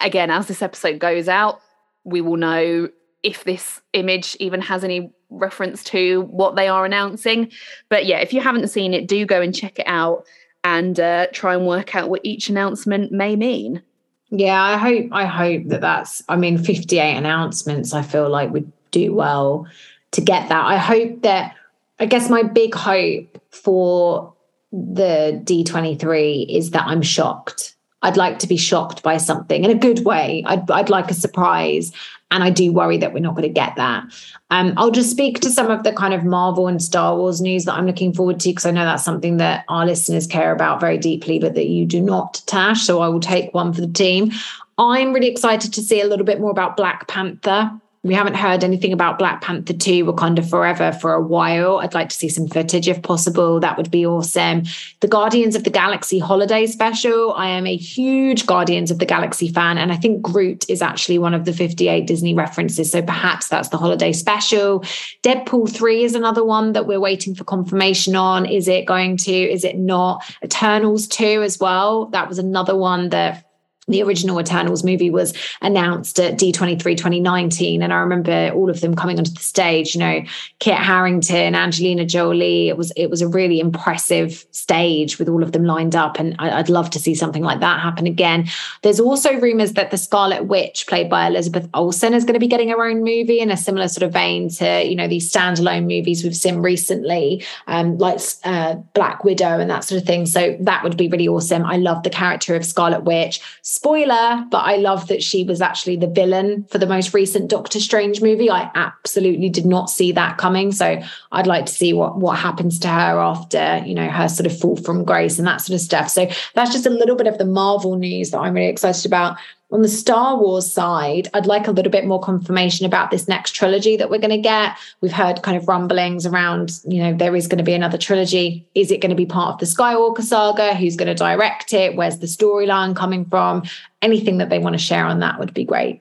again, as this episode goes out, we will know if this image even has any reference to what they are announcing. But yeah, if you haven't seen it, do go and check it out and uh, try and work out what each announcement may mean. Yeah, I hope I hope that that's. I mean, 58 announcements. I feel like would do well to get that. I hope that. I guess my big hope for the D23 is that I'm shocked. I'd like to be shocked by something in a good way. I'd, I'd like a surprise. And I do worry that we're not going to get that. Um, I'll just speak to some of the kind of Marvel and Star Wars news that I'm looking forward to because I know that's something that our listeners care about very deeply, but that you do not, Tash. So I will take one for the team. I'm really excited to see a little bit more about Black Panther We haven't heard anything about Black Panther 2 Wakanda Forever for a while. I'd like to see some footage if possible. That would be awesome. The Guardians of the Galaxy holiday special. I am a huge Guardians of the Galaxy fan, and I think Groot is actually one of the 58 Disney references. So perhaps that's the holiday special. Deadpool 3 is another one that we're waiting for confirmation on. Is it going to, is it not? Eternals 2 as well. That was another one that the original Eternals movie was announced at D23 2019. And I remember all of them coming onto the stage, you know, Kit Harington, Angelina Jolie. It was it was a really impressive stage with all of them lined up. And I, would love to see something like that happen again. There's also rumors that the Scarlet Witch, played by Elizabeth Olsen, is going to be getting her own movie in a similar sort of vein to, you know, these standalone movies we've seen recently, um, like uh, Black Widow and that sort of thing. So that would be really awesome. I love the character of Scarlet Witch spoiler, but I love that she was actually the villain for the most recent Doctor Strange movie. I absolutely did not see that coming. So I'd like to see what, what happens to her after, you know, her sort of fall from grace and that sort of stuff. So that's just a little bit of the Marvel news that I'm really excited about. On the Star Wars side, I'd like a little bit more confirmation about this next trilogy that we're going to get. We've heard kind of rumblings around, you know, there is going to be another trilogy. Is it going to be part of the Skywalker saga? Who's going to direct it? Where's the storyline coming from? Anything that they want to share on that would be great.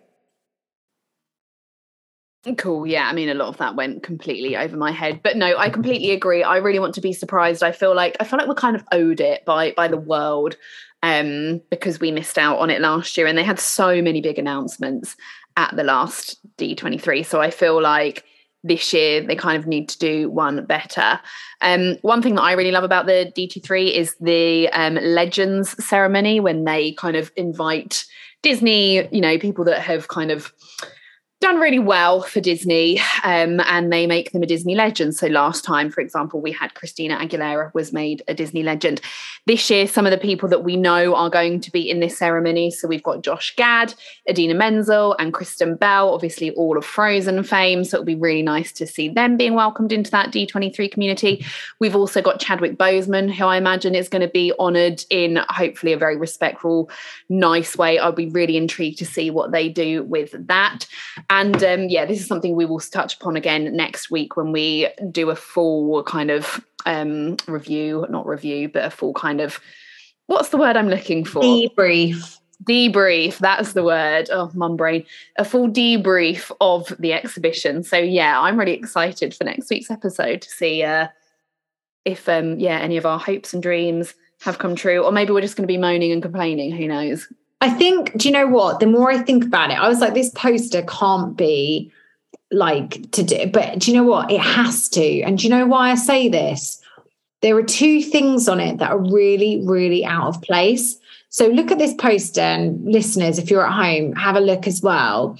Cool. Yeah. I mean, a lot of that went completely over my head, but no, I completely agree. I really want to be surprised. I feel like I feel like we're kind of owed it by by the world um, because we missed out on it last year and they had so many big announcements at the last D23. So I feel like this year they kind of need to do one better. Um, one thing that I really love about the D23 is the um, Legends ceremony when they kind of invite Disney, you know, people that have kind of done really well for Disney um, and they make them a Disney legend. So last time, for example, we had Christina Aguilera was made a Disney legend. This year, some of the people that we know are going to be in this ceremony. So we've got Josh Gad, Idina Menzel, and Kristen Bell, obviously all of Frozen fame. So it'll be really nice to see them being welcomed into that D23 community. We've also got Chadwick Boseman, who I imagine is going to be honoured in hopefully a very respectful, nice way. I'll be really intrigued to see what they do with that. And um, yeah, this is something we will touch upon again next week when we do a full kind of um, review, not review, but a full kind of what's the word I'm looking for? Debrief. Debrief, that's the word. Oh, mum brain. A full debrief of the exhibition. So yeah, I'm really excited for next week's episode to see uh, if um yeah, any of our hopes and dreams have come true. Or maybe we're just gonna be moaning and complaining, who knows? I think, do you know what? The more I think about it, I was like, this poster can't be like to do, but do you know what? It has to. And do you know why I say this? There are two things on it that are really, really out of place. So look at this poster, and listeners, if you're at home, have a look as well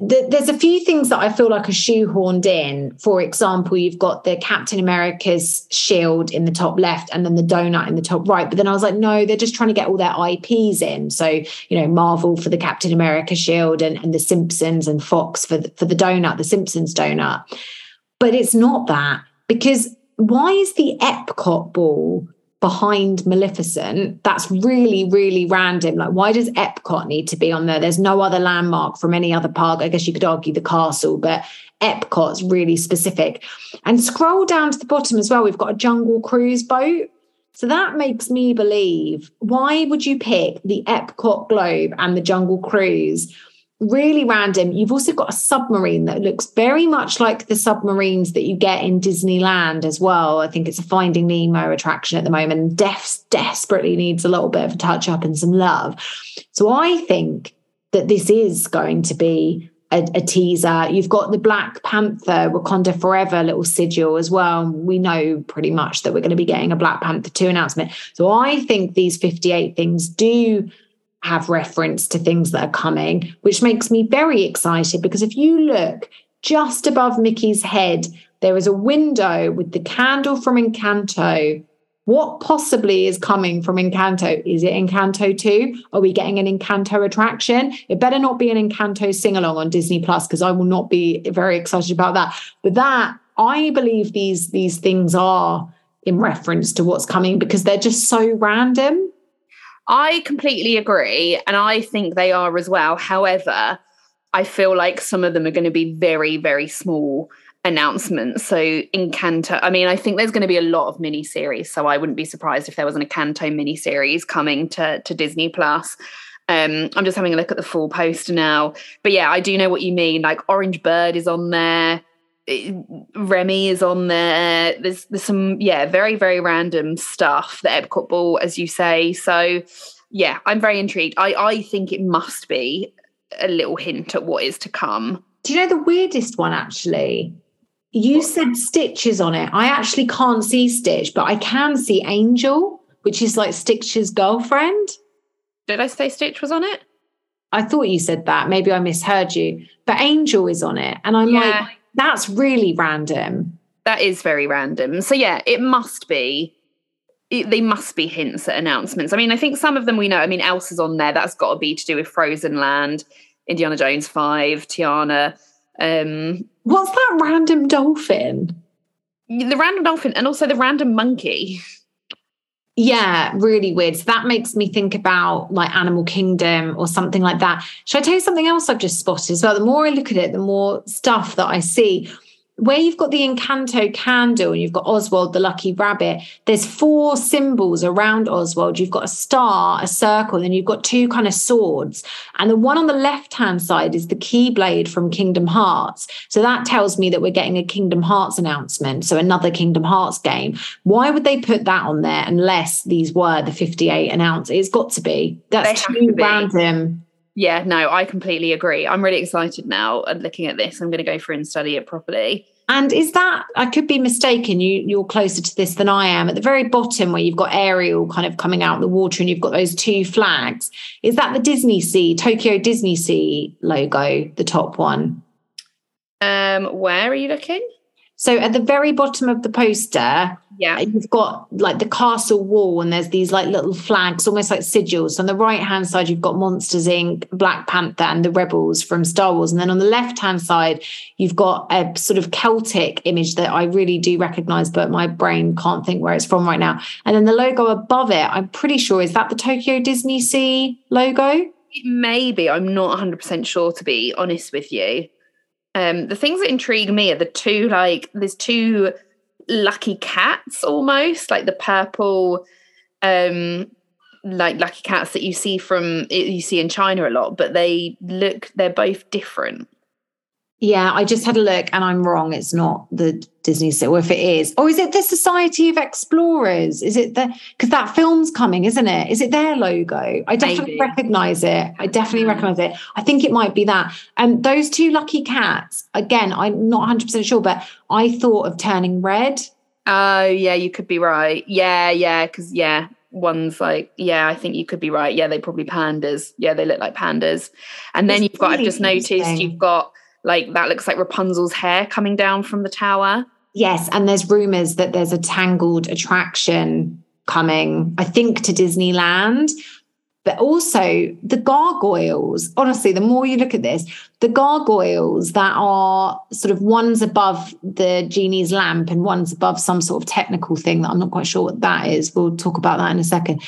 the, there's a few things that I feel like are shoehorned in. For example, you've got the Captain America's shield in the top left and then the donut in the top right. But then I was like, no, they're just trying to get all their IPs in. So, you know, Marvel for the Captain America shield and, and the Simpsons and Fox for the, for the donut, the Simpsons donut. But it's not that because why is the Epcot ball behind Maleficent, that's really, really random. Like, why does Epcot need to be on there? There's no other landmark from any other park. I guess you could argue the castle, but Epcot's really specific. And scroll down to the bottom as well. We've got a jungle cruise boat. So that makes me believe why would you pick the Epcot Globe and the Jungle Cruise really random. You've also got a submarine that looks very much like the submarines that you get in Disneyland as well. I think it's a Finding Nemo attraction at the moment. Def desperately needs a little bit of a touch up and some love. So I think that this is going to be a, a, teaser. You've got the Black Panther Wakanda Forever little sigil as well. We know pretty much that we're going to be getting a Black Panther 2 announcement. So I think these 58 things do have reference to things that are coming, which makes me very excited because if you look just above Mickey's head, there is a window with the candle from Encanto. What possibly is coming from Encanto? Is it Encanto 2? Are we getting an Encanto attraction? It better not be an Encanto sing along on Disney Plus because I will not be very excited about that. But that, I believe these, these things are in reference to what's coming because they're just so random I completely agree. And I think they are as well. However, I feel like some of them are going to be very, very small announcements. So Encanto, I mean, I think there's going to be a lot of mini series. So I wouldn't be surprised if there was an Encanto mini series coming to, to Disney Plus. Um, I'm just having a look at the full poster now. But yeah, I do know what you mean. Like Orange Bird is on there. Remy is on there. There's there's some yeah very very random stuff. The Epcot Ball, as you say. So yeah, I'm very intrigued. I I think it must be a little hint at what is to come. Do you know the weirdest one actually? You said Stitches on it. I actually can't see Stitch, but I can see Angel, which is like Stitch's girlfriend. Did I say Stitch was on it? I thought you said that. Maybe I misheard you. But Angel is on it. And I'm yeah. like, that's really random. That is very random. So yeah, it must be. It, they must be hints at announcements. I mean, I think some of them we know. I mean, Elsa's on there. That's got to be to do with Frozen Land, Indiana Jones Five, Tiana. Um, What's that random dolphin? The random dolphin, and also the random monkey. Yeah, really weird. So that makes me think about like Animal Kingdom or something like that. Should I tell you something else I've just spotted as well? The more I look at it, the more stuff that I see where you've got the Encanto candle and you've got Oswald the lucky rabbit, there's four symbols around Oswald. You've got a star, a circle, and you've got two kind of swords. And the one on the left hand side is the Keyblade from Kingdom Hearts. So that tells me that we're getting a Kingdom Hearts announcement. So another Kingdom Hearts game. Why would they put that on there unless these were the 58 announced? It's got to be. That's too to random. Yeah, no, I completely agree. I'm really excited now and looking at this. I'm going to go through and study it properly. And is that I could be mistaken? You you're closer to this than I am. At the very bottom, where you've got Ariel kind of coming out of the water, and you've got those two flags. Is that the Disney Sea, Tokyo Disney Sea logo, the top one? Um, where are you looking? So at the very bottom of the poster, yeah, you've got like the castle wall, and there's these like little flags, almost like sigils. On the right hand side, you've got Monsters Inc., Black Panther, and the Rebels from Star Wars. And then on the left hand side, you've got a sort of Celtic image that I really do recognize, but my brain can't think where it's from right now. And then the logo above it, I'm pretty sure is that the Tokyo Disney Sea logo. Maybe I'm not 100% sure to be honest with you. Um, the things that intrigue me are the two like there's two lucky cats almost like the purple um like lucky cats that you see from you see in China a lot, but they look they're both different. Yeah, I just had a look and I'm wrong. It's not the Disney Or if it is, or is it the Society of Explorers? Is it the because that film's coming, isn't it? Is it their logo? I definitely Maybe. recognize it. I definitely recognize it. I think it might be that. And those two lucky cats, again, I'm not 100% sure, but I thought of turning red. Oh, yeah, you could be right. Yeah, yeah, because yeah, one's like, yeah, I think you could be right. Yeah, they probably pandas. Yeah, they look like pandas. And then it's you've got, really I've just noticed you've got like that looks like Rapunzel's hair coming down from the tower. Yes, and there's rumors that there's a tangled attraction coming, I think, to Disneyland. But also the gargoyles. Honestly, the more you look at this, the gargoyles that are sort of one's above the genie's lamp and one's above some sort of technical thing that I'm not quite sure what that is. We'll talk about that in a second.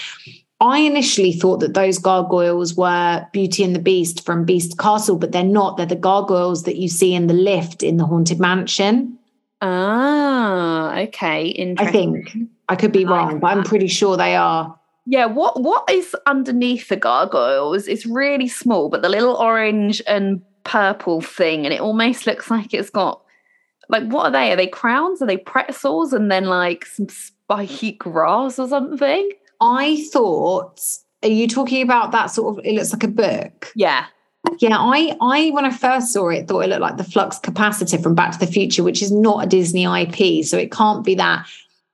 I initially thought that those gargoyles were Beauty and the Beast from Beast Castle, but they're not. They're the gargoyles that you see in the lift in the Haunted Mansion. Ah, okay. Interesting. I think I could be wrong, but I'm pretty sure they are. Yeah, what what is underneath the gargoyles? It's really small, but the little orange and purple thing, and it almost looks like it's got like what are they? Are they crowns? Are they pretzels? And then like some spiky grass or something? I thought, are you talking about that sort of? It looks like a book. Yeah. Yeah, I, I when I first saw it, thought it looked like the flux capacitor from Back to the Future, which is not a Disney IP, so it can't be that.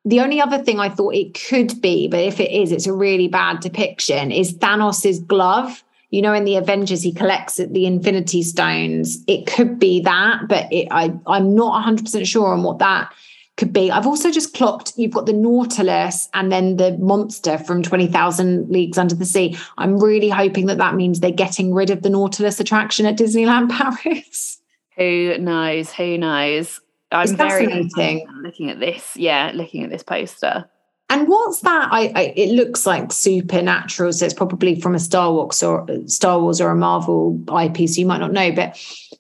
The only other thing I thought it could be, but if it is, it's a really bad depiction, is Thanos's glove. You know, in the Avengers, he collects the Infinity Stones. It could be that, but it, I, I'm not 100% sure on what that could be. I've also just clocked you've got the Nautilus and then the monster from 20,000 Leagues Under the Sea. I'm really hoping that that means they're getting rid of the Nautilus attraction at Disneyland Paris. Who knows? Who knows? I'm it's very fascinating looking at this. Yeah, looking at this poster. And what's that? I, I, it looks like supernatural, so it's probably from a Star Wars or Star Wars or a Marvel IP, so you might not know. But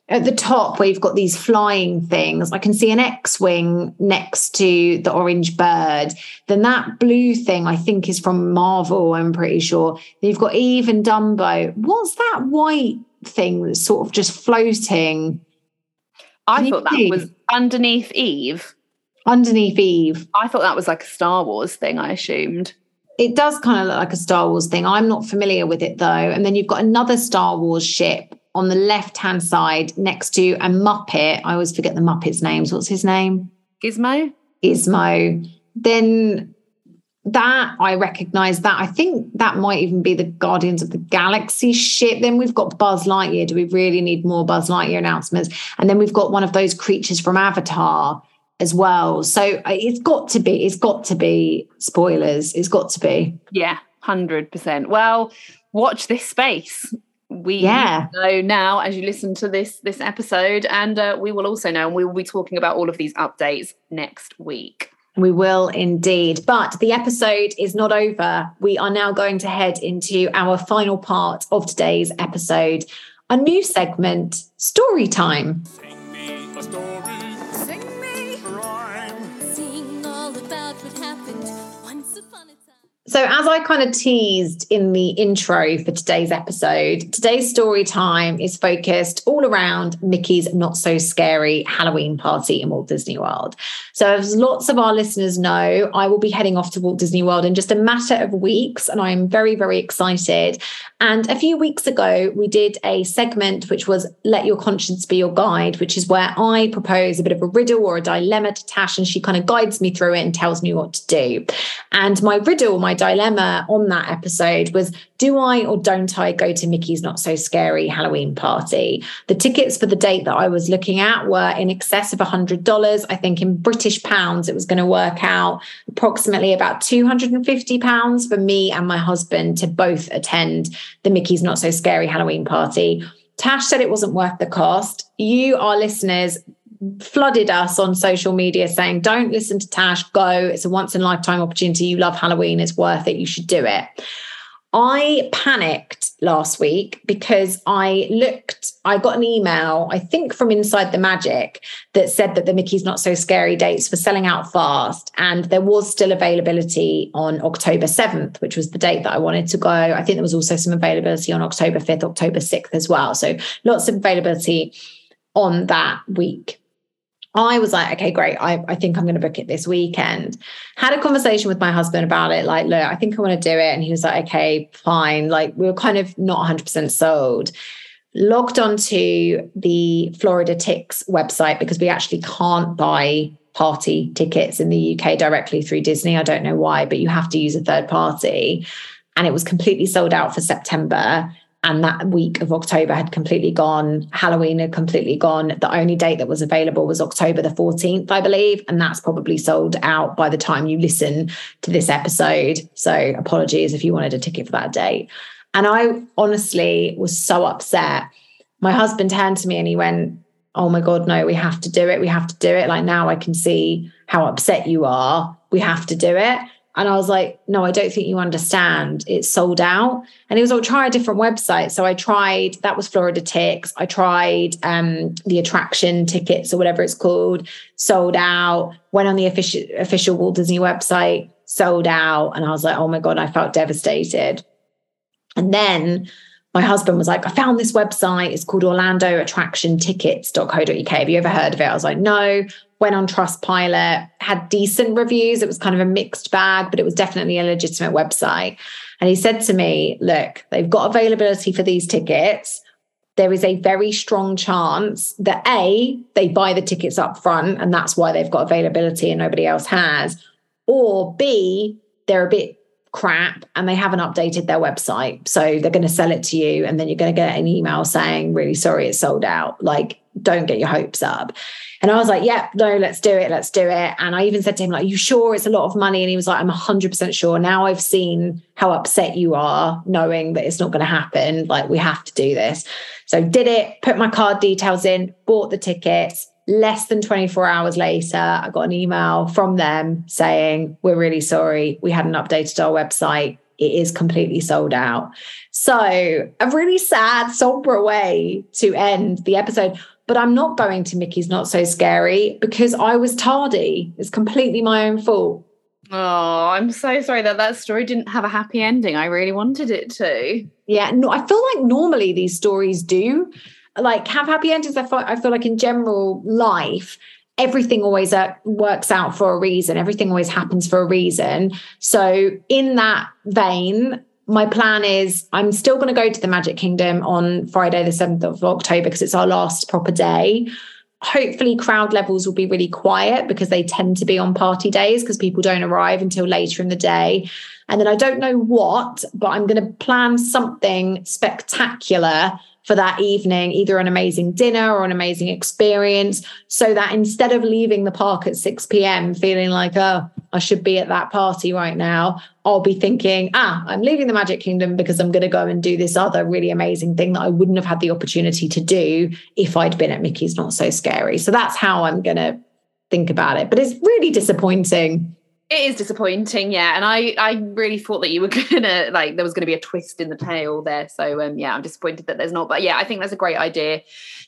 at the top, where you've got these flying things, I can see an X-wing next to the orange bird. Then that blue thing, I think, is from Marvel. I'm pretty sure. Then you've got Eve and Dumbo. What's that white thing that's sort of just floating? I thought that was underneath Eve underneath Eve. I thought that was like a Star Wars thing, I assumed. It does kind of look like a Star Wars thing. I'm not familiar with it though. And then you've got another Star Wars ship on the left hand side next to a Muppet. I always forget the Muppet's names. What's his name? Gizmo. Gizmo. Then that I recognize that. I think that might even be the Guardians of the Galaxy ship. Then we've got Buzz Lightyear. Do we really need more Buzz Lightyear announcements? And then we've got one of those creatures from Avatar as well. So it's got to be, it's got to be spoilers. It's got to be. Yeah, 100%. Well, watch this space. We yeah. know now as you listen to this this episode, and uh, we will also know, and we will be talking about all of these updates next week. We will indeed. But the episode is not over. We are now going to head into our final part of today's episode, a new segment, Story Time. So, as I kind of teased in the intro for today's episode, today's story time is focused all around Mickey's not so scary Halloween party in Walt Disney World. So, as lots of our listeners know, I will be heading off to Walt Disney World in just a matter of weeks, and I'm very, very excited. And a few weeks ago, we did a segment which was Let Your Conscience Be Your Guide, which is where I propose a bit of a riddle or a dilemma to Tash, and she kind of guides me through it and tells me what to do. And my riddle, my dilemma on that episode was do I or don't I go to Mickey's Not So Scary Halloween party? The tickets for the date that I was looking at were in excess of $100. I think in British pounds, it was going to work out approximately about £250 for me and my husband to both attend the Mickey's Not So Scary Halloween party. Tash said it wasn't worth the cost. You, our listeners, flooded us on social media saying, don't listen to Tash, go. It's a once in a lifetime opportunity. You love Halloween, it's worth it. You should do it. I panicked last week because I looked, I got an email, I think from Inside the Magic, that said that the Mickey's Not So Scary dates were selling out fast. And there was still availability on October 7th, which was the date that I wanted to go. I think there was also some availability on October 5th, October 6th as well. So lots of availability on that week. I was like, okay, great. I, I think I'm going to book it this weekend. Had a conversation with my husband about it. Like, look, I think I want to do it. And he was like, okay, fine. Like, we were kind of not 100% sold. Logged onto the Floridatix website because we actually can't buy party tickets in the UK directly through Disney. I don't know why, but you have to use a third party. And it was completely sold out for September and that week of October had completely gone. Halloween had completely gone. The only date that was available was October the 14th, I believe. And that's probably sold out by the time you listen to this episode. So apologies if you wanted a ticket for that date. And I honestly was so upset. My husband turned to me and he went, Oh my God, no, we have to do it. We have to do it. Like now I can see how upset you are. We have to do it. And I was like, no, I don't think you understand. It's sold out. And he was like, try a different website. So I tried, that was Floridatix. I tried um, the attraction tickets or whatever it's called, sold out, went on the official, official Walt Disney website, sold out. And I was like, oh my God, I felt devastated. And then my husband was like, I found this website. It's called Orlando Attraction Tickets.co.uk. Have you ever heard of it? I was like, no went on Trustpilot, had decent reviews. It was kind of a mixed bag, but it was definitely a legitimate website. And he said to me, Look, they've got availability for these tickets. There is a very strong chance that A, they buy the tickets up front, and that's why they've got availability and nobody else has. Or B, they're a bit crap and they haven't updated their website. So they're going to sell it to you, and then you're going to get an email saying, Really sorry, it's sold out. Like, don't get your hopes up. And I was like, yeah, no, let's do it. Let's do it. And I even said to him, like, you sure it's a lot of money? And he was like, I'm 100% sure. Now I've seen how upset you are knowing that it's not going to happen. Like, we have to do this. So did it, put my card details in, bought the tickets, less than 24 hours later, I got an email from them saying, We're really sorry. We hadn't updated our website. It is completely sold out. So, a really sad, somber way to end the episode. But I'm not going to Mickey's Not So Scary because I was tardy. It's completely my own fault. Oh, I'm so sorry that that story didn't have a happy ending. I really wanted it to. Yeah, no, I feel like normally these stories do like have happy endings. I feel, I feel like in general life, everything always uh, works out for a reason. Everything always happens for a reason. So in that vein, my plan is I'm still going to go to the Magic Kingdom on Friday, the 7th of October, because it's our last proper day. Hopefully, crowd levels will be really quiet because they tend to be on party days because people don't arrive until later in the day. And then I don't know what, but I'm going to plan something spectacular for that evening, either an amazing dinner or an amazing experience, so that instead of leaving the park at 6 p.m. feeling like, oh, I should be at that party right now, I'll be thinking, ah, I'm leaving the Magic Kingdom because I'm going to go and do this other really amazing thing that I wouldn't have had the opportunity to do if I'd been at Mickey's Not So Scary. So that's how I'm going to think about it. But it's really disappointing it is disappointing, yeah. And I, I really thought that you were gonna like there was gonna be a twist in the tale there. So um, yeah, I'm disappointed that there's not. But yeah, I think that's a great idea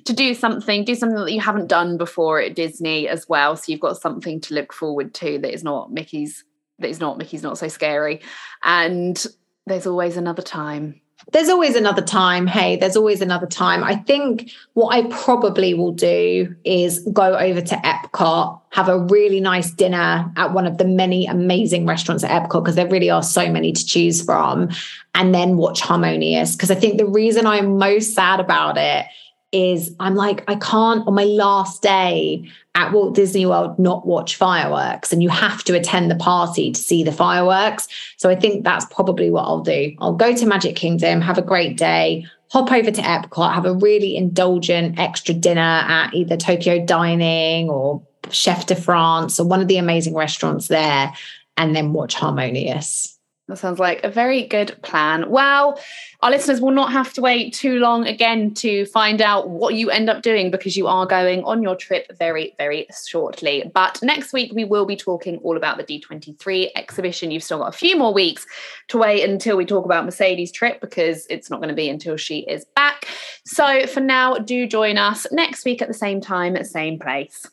to do something, do something that you haven't done before at Disney as well. So you've got something to look forward to that is not Mickey's that is not Mickey's not so scary. And there's always another time there's always another time. Hey, there's always another time. I think what I probably will do is go over to Epcot, have a really nice dinner at one of the many amazing restaurants at Epcot, because there really are so many to choose from, and then watch Harmonious. Because I think the reason I'm most sad about it is I'm like, I can't on my last day at Walt Disney World not watch fireworks, and you have to attend the party to see the fireworks. So I think that's probably what I'll do. I'll go to Magic Kingdom, have a great day, hop over to Epcot, have a really indulgent extra dinner at either Tokyo Dining or Chef de France or one of the amazing restaurants there, and then watch Harmonious. That sounds like a very good plan. Well, our listeners will not have to wait too long again to find out what you end up doing because you are going on your trip very, very shortly. But next week, we will be talking all about the D23 exhibition. You've still got a few more weeks to wait until we talk about Mercedes' trip because it's not going to be until she is back. So for now, do join us next week at the same time, at same place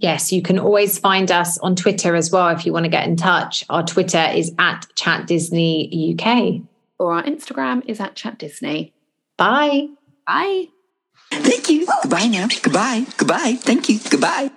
yes, you can always find us on Twitter as well if you want to get in touch. Our Twitter is at Chat Disney UK. Or our Instagram is at Chat Disney. Bye. Bye. Thank you. Goodbye now. Goodbye. Goodbye. Thank you. Goodbye.